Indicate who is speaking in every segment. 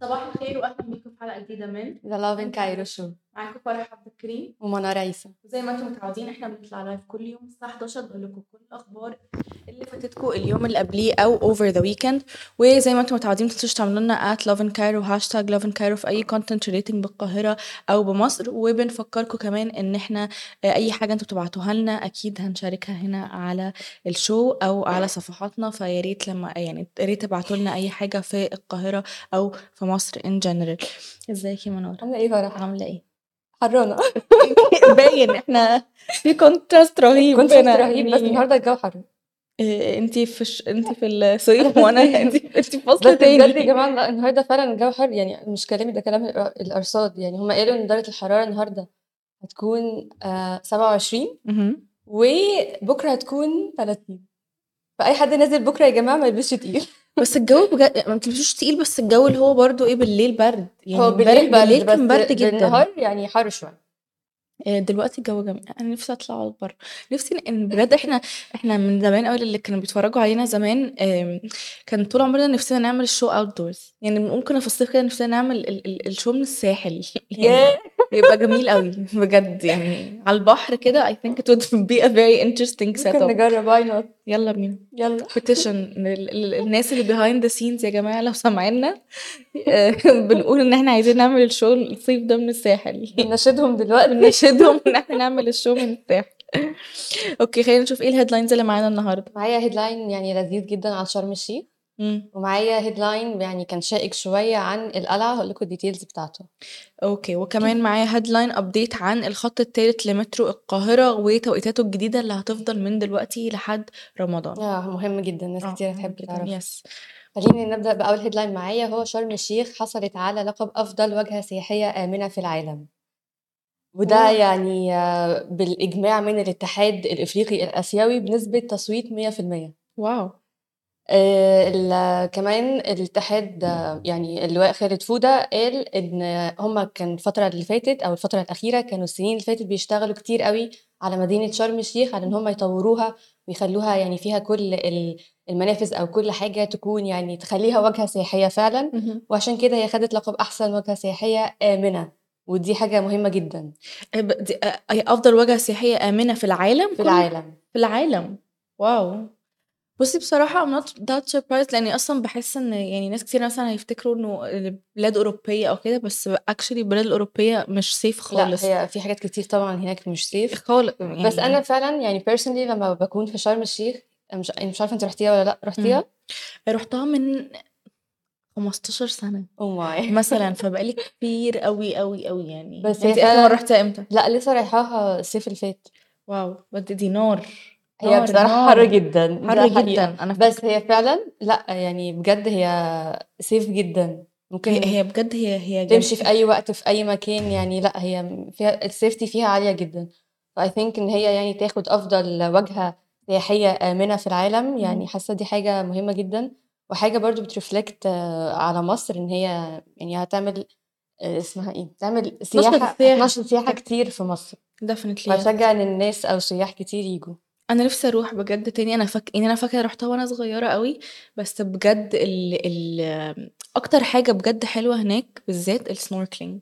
Speaker 1: صباح الخير واهلا بيكم في حلقة جديدة من
Speaker 2: the Love in Cairo show
Speaker 1: معاكم فرح عبد الكريم
Speaker 2: ومنى رئيسة.
Speaker 1: وزي ما أنتم متعودين إحنا بنطلع live كل يوم الساعة 11 بقول لكم كل الأخبار اللي فاتتكم اليوم اللي قبليه أو over the weekend وزي ما أنتم متعودين ما تنسوش تعملوا لنا at Love in Cairo hashtag Love in Cairo في أي content relating بالقاهرة أو بمصر. وبنفكركم كمان إن إحنا آه، أي حاجة أنتم بتبعتوها لنا أكيد هنشاركها هنا على ال show أو على صفحاتنا. فيا ريت لما يعني يا ريت تبعتوا لنا أي حاجة في القاهرة أو في مصر in general ازيك يا منور
Speaker 2: عاملة إيه فرح؟
Speaker 1: عاملة إيه؟
Speaker 2: حرانة.
Speaker 1: باين إحنا في contrast رهيب هنا
Speaker 2: رهيب بس
Speaker 1: يعني
Speaker 2: النهارده الجو حر.
Speaker 1: إيه، انتي في الش... انتي في الصيف وأنا انتي انتي في فصل
Speaker 2: بس بجد يا
Speaker 1: تاني
Speaker 2: لا النهارده فعلا الجو حر يعني مش كلامي ده كلام الأرصاد. يعني هما قالوا إن درجة الحرارة النهارده هتكون آه 27
Speaker 1: مهم.
Speaker 2: وبكرة هتكون 30 فأي حد نازل بكرة يا جماعة ما يلبسش تقيل.
Speaker 1: بس الجو بجد ما تلبسوش تقيل بس الجو اللي هو برضو إيه بالليل برد. يعني
Speaker 2: هو بالليل برد
Speaker 1: بالليل كان برد جدا.
Speaker 2: بالنهار يعني حر شوية.
Speaker 1: إيه، دلوقتي الجو جميل. أنا نفسي أطلع اقعد بره نفسي إن بجد إحنا إحنا من زمان قوي اللي كانوا بيتفرجوا علينا زمان كان طول عمرنا نفسنا نعمل ال show outdoors يعني ممكن في الصيف كده نفسنا نعمل ال- ال- ال show من الساحل. يعني يبقى جميل قوي بجد. يعني على البحر كده I think it would be a very interesting
Speaker 2: ممكن
Speaker 1: setup.
Speaker 2: نجرب why not
Speaker 1: يلا بينا.
Speaker 2: يلا.
Speaker 1: ال- الناس اللي behind the scenes يا جماعة لو سامعينا آه، بنقول إن إحنا عايزين نعمل ال show الصيف ده من الساحل.
Speaker 2: بنشدهم دلوقتي.
Speaker 1: بنشدهم إن إحنا نعمل ال show من الساحل okay خلينا نشوف إيه ال headlines اللي معانا النهارده.
Speaker 2: معايا headline يعني لذيذ جدا عن شرم الشيخ. ومعايا headline يعني كان شائك شوية عن القلعة. هقول لكم ال details بتاعته.
Speaker 1: okay وكمان معايا headline update عن الخط الثالث لمترو القاهرة وتوقيتاته الجديدة اللي هتفضل من دلوقتي لحد رمضان.
Speaker 2: آه مهم جدا ناس
Speaker 1: آه
Speaker 2: كتير
Speaker 1: مهم
Speaker 2: تحب
Speaker 1: جدا
Speaker 2: تعرف
Speaker 1: yes
Speaker 2: خليني نبدأ بأول headline معايا. هو شرم الشيخ حصلت على لقب أفضل وجهة سياحية آمنة في العالم. وده يعني آه، بالإجماع من الاتحاد الإفريقي الآسيوي بنسبة تصويت 100%
Speaker 1: wow.
Speaker 2: آه، كمان الاتحاد آه، يعني اللواء خالد فودة قال إن هما كان الفترة اللي فاتت أو الفترة الأخيرة كانوا السنين اللي فاتت بيشتغلوا كتير قوي على مدينة شرم الشيخ على إن هما يطوروها ويخلوها يعني فيها كل ال- المنافذ أو كل حاجة تكون يعني تخليها وجهة سياحية فعلا. وعشان كده هي خدت لقب أحسن وجهة سياحية آمنة. ودي حاجة مهمة جدا.
Speaker 1: ب- دي- هي أفضل وجهة سياحية آمنة في العالم
Speaker 2: في العالم.
Speaker 1: في العالم. واو. بصي بصراحة I'm not that surprised لأني أصلا بحس إن يعني ناس كتير مثلا هيفتكروا إنه البلاد أوروبية أو كده بس actually البلاد الأوروبية مش
Speaker 2: لا
Speaker 1: خالص.
Speaker 2: هي في حاجات كتير طبعا هناك مش سيف
Speaker 1: خالص
Speaker 2: بس أنا
Speaker 1: يعني
Speaker 2: فعلا يعني personally لما بكون في شرم الشيخ مش مش عارفة أنت رحتيها ولا
Speaker 1: لأ.
Speaker 2: رحتيها؟
Speaker 1: رحتها من 15 سنة.
Speaker 2: oh my
Speaker 1: مثلا فبقالي كتير قوي قوي قوي يعني.
Speaker 2: بس
Speaker 1: يعني انت مرة
Speaker 2: فعلا
Speaker 1: رحتها إمتى؟
Speaker 2: لا لسه رايحاها الصيف اللي فات.
Speaker 1: wow بجد دي نار.
Speaker 2: هي بصراحة حر جدا.
Speaker 1: حر جدا. أنا
Speaker 2: بس هي فعلا لا يعني بجد هي safe جدا. ممكن
Speaker 1: هي بجد هي هي
Speaker 2: تمشي
Speaker 1: جم...
Speaker 2: في أي وقت في أي مكان يعني لا هي فيها ال safety فيها عالية جدا. ف I think إن هي يعني تاخد أفضل وجهة سياحية آمنة في العالم. يعني. حاسة دي حاجة مهمة جدا. وحاجة برضو بت reflect على مصر إن هي يعني هتعمل آه، اسمها إيه؟ تعمل
Speaker 1: سياحة
Speaker 2: هتنشر سياحة كتير في مصر.
Speaker 1: Yes.
Speaker 2: وهتشجع ان الناس أو السياح كتير يجوا
Speaker 1: أنا نفسي أروح بجد تاني. أنا فاك يعني أنا فاكرة رحتها وأنا صغيرة قوي بس بجد ال... ال... أكتر حاجة بجد حلوة هناك بالذات
Speaker 2: ال snorkeling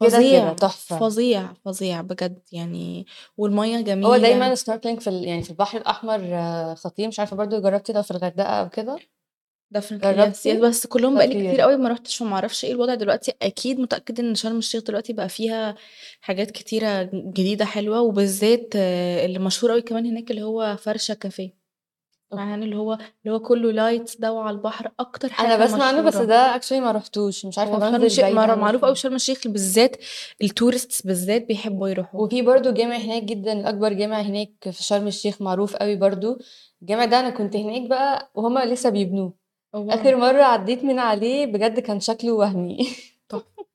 Speaker 1: فظيع
Speaker 2: تحفة.
Speaker 1: فظيع فظيع بجد يعني. والميه
Speaker 2: هو
Speaker 1: جميله
Speaker 2: دايما snorkeling في ال- يعني في البحر الأحمر آه، خطير. مش عارفة برضو جربتي لو في الغردقة أو كده؟ جربتي
Speaker 1: بس كلهم بقالي كتير قوي ما رحتش وما أعرفش إيه الوضع دلوقتي. أكيد متأكدة إن شرم الشيخ دلوقتي بقى فيها حاجات كتيرة جديدة حلوة وبالذات اللي مشهور قوي كمان هناك اللي هو فرشة كافيه. يعني اللي هو اللي هو كله lights ده وعلى البحر أكتر
Speaker 2: أنا
Speaker 1: حاجة
Speaker 2: بسمع عنه بس ده actually ما رحتوش مش
Speaker 1: عارفة شرم الشيخ معروف قوي شرم الشيخ بالذات ال tourists بالذات بيحبوا يروحوا.
Speaker 2: وفي برضو جامع هناك جدا الأكبر جامع هناك في شرم الشيخ معروف قوي برضو. الجامع ده أنا كنت هناك بقى وهما لسه بيبنوه.
Speaker 1: واو
Speaker 2: آخر مرة عديت من عليه بجد كان شكله وهمي.
Speaker 1: تحفة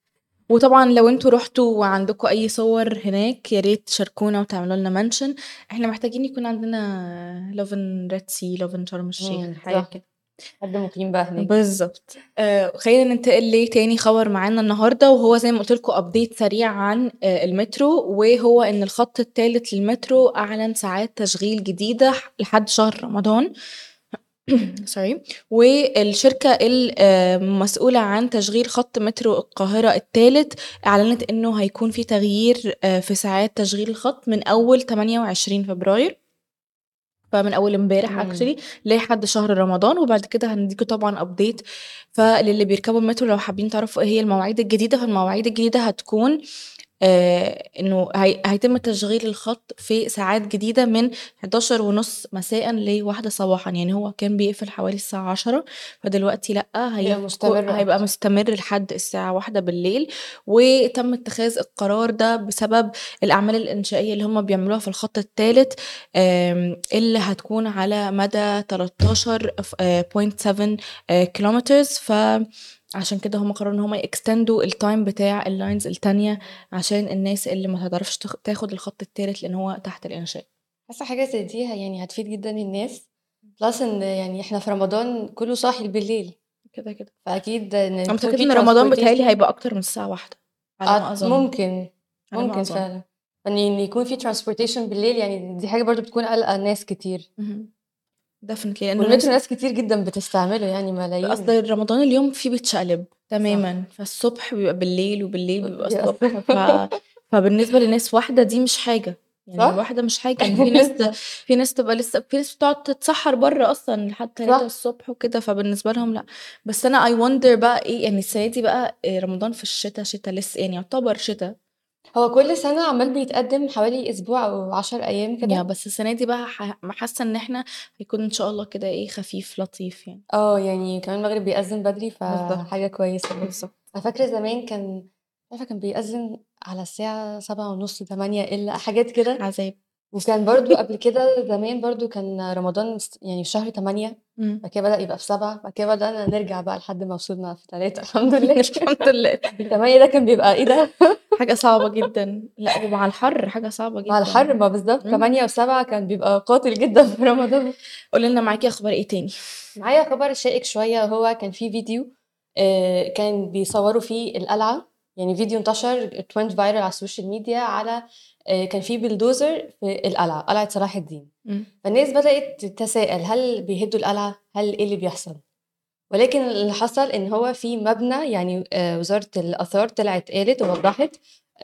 Speaker 1: وطبعا لو أنتوا رحتوا وعندكم أي صور هناك يا ريت تشاركونا وتعملوا لنا منشن. إحنا محتاجين يكون عندنا loving Red Sea loving شرم الشيخ
Speaker 2: صح.
Speaker 1: كده.
Speaker 2: حد مقيم بقى هناك.
Speaker 1: بالضبط. آآ خلّينا ننتقل لتاني خبر معانا النهارده، وهو زي ما قُلت لكم update سريع عن آآ المترو، وهو إن الخط التالت للمترو أعلن ساعات تشغيل جديدة ح لحد شهر رمضان. sorry. والشركة المسؤولة عن تشغيل خط مترو القاهرة التالت. أعلنت إنه هيكون في تغيير آآ في ساعات تشغيل الخط من أول 28 فبراير. فمن أول امبارح actually لحد شهر رمضان، وبعد كده هنديكم طبعًا update. فللي بيركبوا المترو لو حابين تعرفوا إيه هي المواعيد الجديدة، فالمواعيد الجديدة هتكون آآ إنه هي هيتم تشغيل الخط في ساعات جديدة من 11:30 مساءً ل13:00 صباحًا، يعني هو كان بيقفل حوالي الساعة 10:00 فدلوقتي
Speaker 2: هيبقى
Speaker 1: هيكو
Speaker 2: مستمر
Speaker 1: هيبقى. مستمر لحد الساعة 01:00 بالليل، وتم اتخاذ القرار ده بسبب الأعمال الإنشائية اللي هُم بيعملوها في الخط آمم اللي هتكون على مدى 13 ف آآ point 7 آآ kilometers فعشان كده هُم قرروا إن هُم يextendوا الtime بتاع الlines التانية عشان الناس اللي ما تقدرش تاخ تاخد الخط التالت لإن هو تحت الإنشاء.
Speaker 2: حاسة حاجة زي دي يعني هتفيد جدًا الناس plus إن يعني إحنا في رمضان كله صاحي بالليل.
Speaker 1: كده، كده. أنا
Speaker 2: يكون
Speaker 1: متأكدة
Speaker 2: في
Speaker 1: إن رمضان بيتهيأ لي
Speaker 2: transportation
Speaker 1: هيبقى أكتر من الساعة 01:00 على ما أظن.
Speaker 2: ممكن، ممكن. فعلًا. إن إن يكون في transportation بالليل يعني دي حاجة برضه بتكون قالقة ناس كتير.
Speaker 1: Definitely لإنه
Speaker 2: والمترو
Speaker 1: ناس
Speaker 2: كتير جدًا بتستعمله يعني ملايين.
Speaker 1: أصل رمضان اليوم فيه بيتشقلب
Speaker 2: صح.
Speaker 1: تمامًا، فالصبح بيبقى بالليل، وبالليل بيبقى. الصبح ف فبالنسبة لناس واحدة دي مش حاجة، يعني
Speaker 2: صح؟
Speaker 1: واحدة مش حاجة، يعني في ناس
Speaker 2: صح.
Speaker 1: في ناس تبقى لسه في ناس بتقعد تتسحر برّه أصلًا لحد 3:00
Speaker 2: صح.
Speaker 1: وكده، فبالنسبة لهم لأ. بس أنا I wonder بقى إيه يعني السنة دي بقى آآ رمضان في الشتا، شتا لسه يعني يعتبر شتا.
Speaker 2: هو كل سنة عمّال بيتقدم حوالي أسبوع أو 10 أيام كده.
Speaker 1: بس السنة دي بقى ح حاسة إن إحنا هيكون إن شاء الله كده إيه خفيف لطيف يعني.
Speaker 2: آه يعني كمان المغرب بيأذن بدري
Speaker 1: بالضبط.
Speaker 2: فحاجة كويسة برضه.
Speaker 1: بالضبط.
Speaker 2: أنا فاكرة زمان كان مش عارفة كان بيأذن على الساعة 07:30، 08:00 إلا حاجات كده.
Speaker 1: عذاب.
Speaker 2: وكان برضه قبل كده زمان برضه كان رمضان يعني في شهر 8
Speaker 1: إمم.
Speaker 2: بعد كده بدأ يبقى في 7 بعد كده بدأنا نرجع بقى لحد ما وصلنا في 3 الحمد لله.
Speaker 1: الحمد لله.
Speaker 2: 8 ده كان بيبقى إيه ده؟
Speaker 1: حاجة صعبة جدًا. لأ ومع الحر حاجة صعبة جدًا.
Speaker 2: مع الحر ما بالضبط
Speaker 1: إمم.
Speaker 2: 8 و7 كان بيبقى قاتل جدًا في رمضان.
Speaker 1: قولي لنا معاكِ أخبار إيه تاني؟
Speaker 2: معايا خبر شائك شوية وهو كان في فيديو آآ كان بيصوروا فيه القلعة، يعني فيديو انتشر trend viral على السوشيال ميديا على آآ كان في بلدوزر في القلعة، قلعة صلاح الدين. فالناس بدأت تتساءل هل بيهدوا القلعة؟ هل إيه اللي بيحصل؟ ولكن اللي حصل إن هو في مبنى يعني آآ وزارة الآثار طلعت قالت ووضحت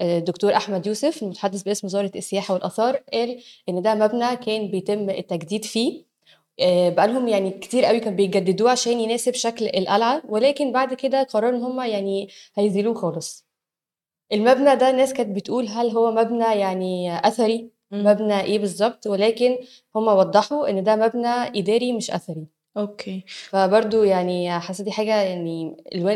Speaker 2: الدكتور أحمد يوسف المتحدث باسم وزارة السياحة والآثار قال إن ده مبنى كان بيتم التجديد فيه آآ بقى لهم يعني كتير أوي كانوا بيجددوه عشان يناسب شكل القلعة، ولكن بعد كده قرروا إن هم يعني هيزيلوه خالص. المبنى ده الناس كانت بتقول هل هو مبنى يعني
Speaker 1: إمم.
Speaker 2: مبنى إيه بالضبط، ولكن هم وضحوا إن ده مبنى إداري مش أثري.
Speaker 1: أوكي.
Speaker 2: فبرضه يعني حاسة دي حاجة يعني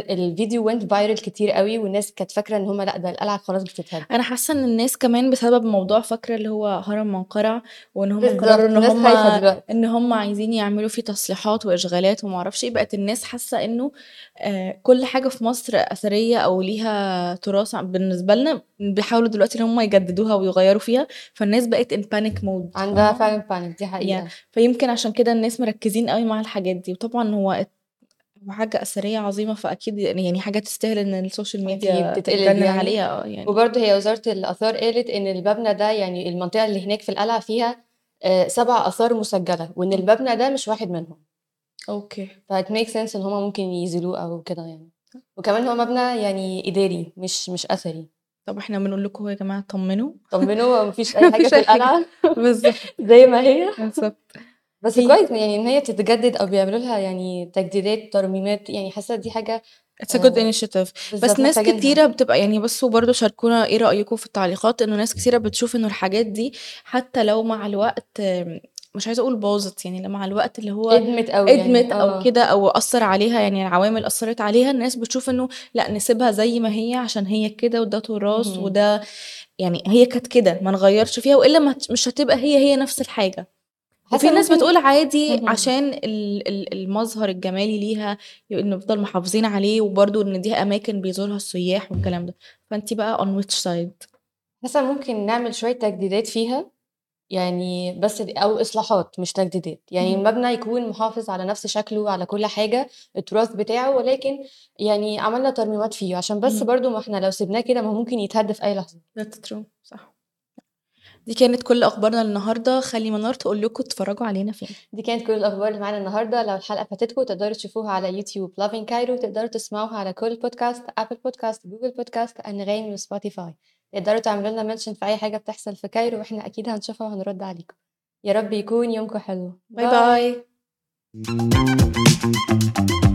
Speaker 2: الفيديو went viral كتير أوي والناس كانت فاكرة إن هم لأ ده القلعة خلاص بتتهد.
Speaker 1: أنا حاسة إن الناس كمان بسبب موضوع فاكرة اللي هو هرم منقرع، وإن هم قرروا
Speaker 2: الناس
Speaker 1: هم. إن هم عايزين يعملوا فيه تصليحات وإشغالات وما أعرفش إيه، بقت الناس حاسة إنه آآ كل حاجة في مصر أثرية أو ليها تراث ع بالنسبة لنا بيحاولوا دلوقتي إن هم يجددوها ويغيّروا فيها، فالناس بقت in panic mode
Speaker 2: عندها؟ فعلًا panic دي
Speaker 1: yeah
Speaker 2: حقيقة.
Speaker 1: فيمكن عشان كده الناس مركزين أوي مع الحاجات دي، وطبعًا هو ات هو حاجة أثرية عظيمة فأكيد يعني حاجة تستاهل إن السوشيال ميديا تتجنن
Speaker 2: يعني.
Speaker 1: عليها آه يعني.
Speaker 2: وبرضه هي وزارة الآثار قالت إن المبنى ده يعني المنطقة اللي هناك في القلعة فيها آآ 7 آثار مسجلة، وإن. المبنى ده مش واحد منهم.
Speaker 1: أوكي.
Speaker 2: فit makes sense إن هم ممكن يزيلوه أو كده يعني. وكمان هو مبنى يعني إداري مش مش أثري.
Speaker 1: طب إحنا بنقول لكم أهو يا جماعة اتطمنوا.
Speaker 2: اتطمنوا ما فيش أي
Speaker 1: ما
Speaker 2: حاجة
Speaker 1: فيش
Speaker 2: في. القلعة
Speaker 1: بالضبط.
Speaker 2: زي ما هي.
Speaker 1: بالضبط.
Speaker 2: بس كويس يعني إن هي تتجدد أو بيعملوا لها يعني تجديدات، ترميمات، يعني حاسة دي
Speaker 1: it's a good
Speaker 2: آآ
Speaker 1: initiative بس ناس. كتيرة بتبقى يعني بصوا برضه شاركونا إيه رأيكم في التعليقات، إنه ناس كتيرة بتشوف إنه الحاجات دي حتى لو مع الوقت مش عايزة أقول باظت يعني مع الوقت اللي هو
Speaker 2: أوي يعني
Speaker 1: أدمت أو
Speaker 2: آه.
Speaker 1: كده أو أثّر عليها يعني العوامل أثّرت عليها، الناس بتشوف إنه لأ نسيبها زي ما هي عشان هي كده وده تراث. وده يعني هي كانت كده ما نغيّرش فيها هت مش هتبقى هي، هي نفس الحاجة. وفي ناس بتقول عادي. عشان ال ال المظهر الجمالي ليها نفضل محافظين عليه، وبرضه إن دي أماكن بيزورها السياح والكلام ده، فأنتِ بقى on which side؟
Speaker 2: حاسة ممكن نعمل شوية تجديدات فيها يعني بس د أو إصلاحات مش تجديدات، يعني. المبنى يكون محافظ على نفس شكله، على كل حاجة، التراث بتاعه، ولكن يعني عملنا ترميمات فيه عشان بس. برضه ما إحنا لو سِبناه كده ما ممكن يتهد في أي لحظة.
Speaker 1: that's true صح. دي كانت كل أخبارنا النهارده، خلّي منار تقول لكم تتفرّجوا علينا فين.
Speaker 2: دي كانت كل الأخبار اللي معانا النهارده، لو الحلقة فاتتكم تقدروا تشوفوها على يوتيوب Loving Cairo تقدروا تسمعوها على كل بودكاست، أبل بودكاست، جوجل بودكاست، أنغامي وسبوتيفاي. تقدروا تعملوا لنا mention في أي حاجة بتحصل في Cairo وإحنا أكيد هنشوفها وهنرد عليكم. يا رب يكون يومكم حلو.
Speaker 1: باي
Speaker 2: باي.
Speaker 1: باي.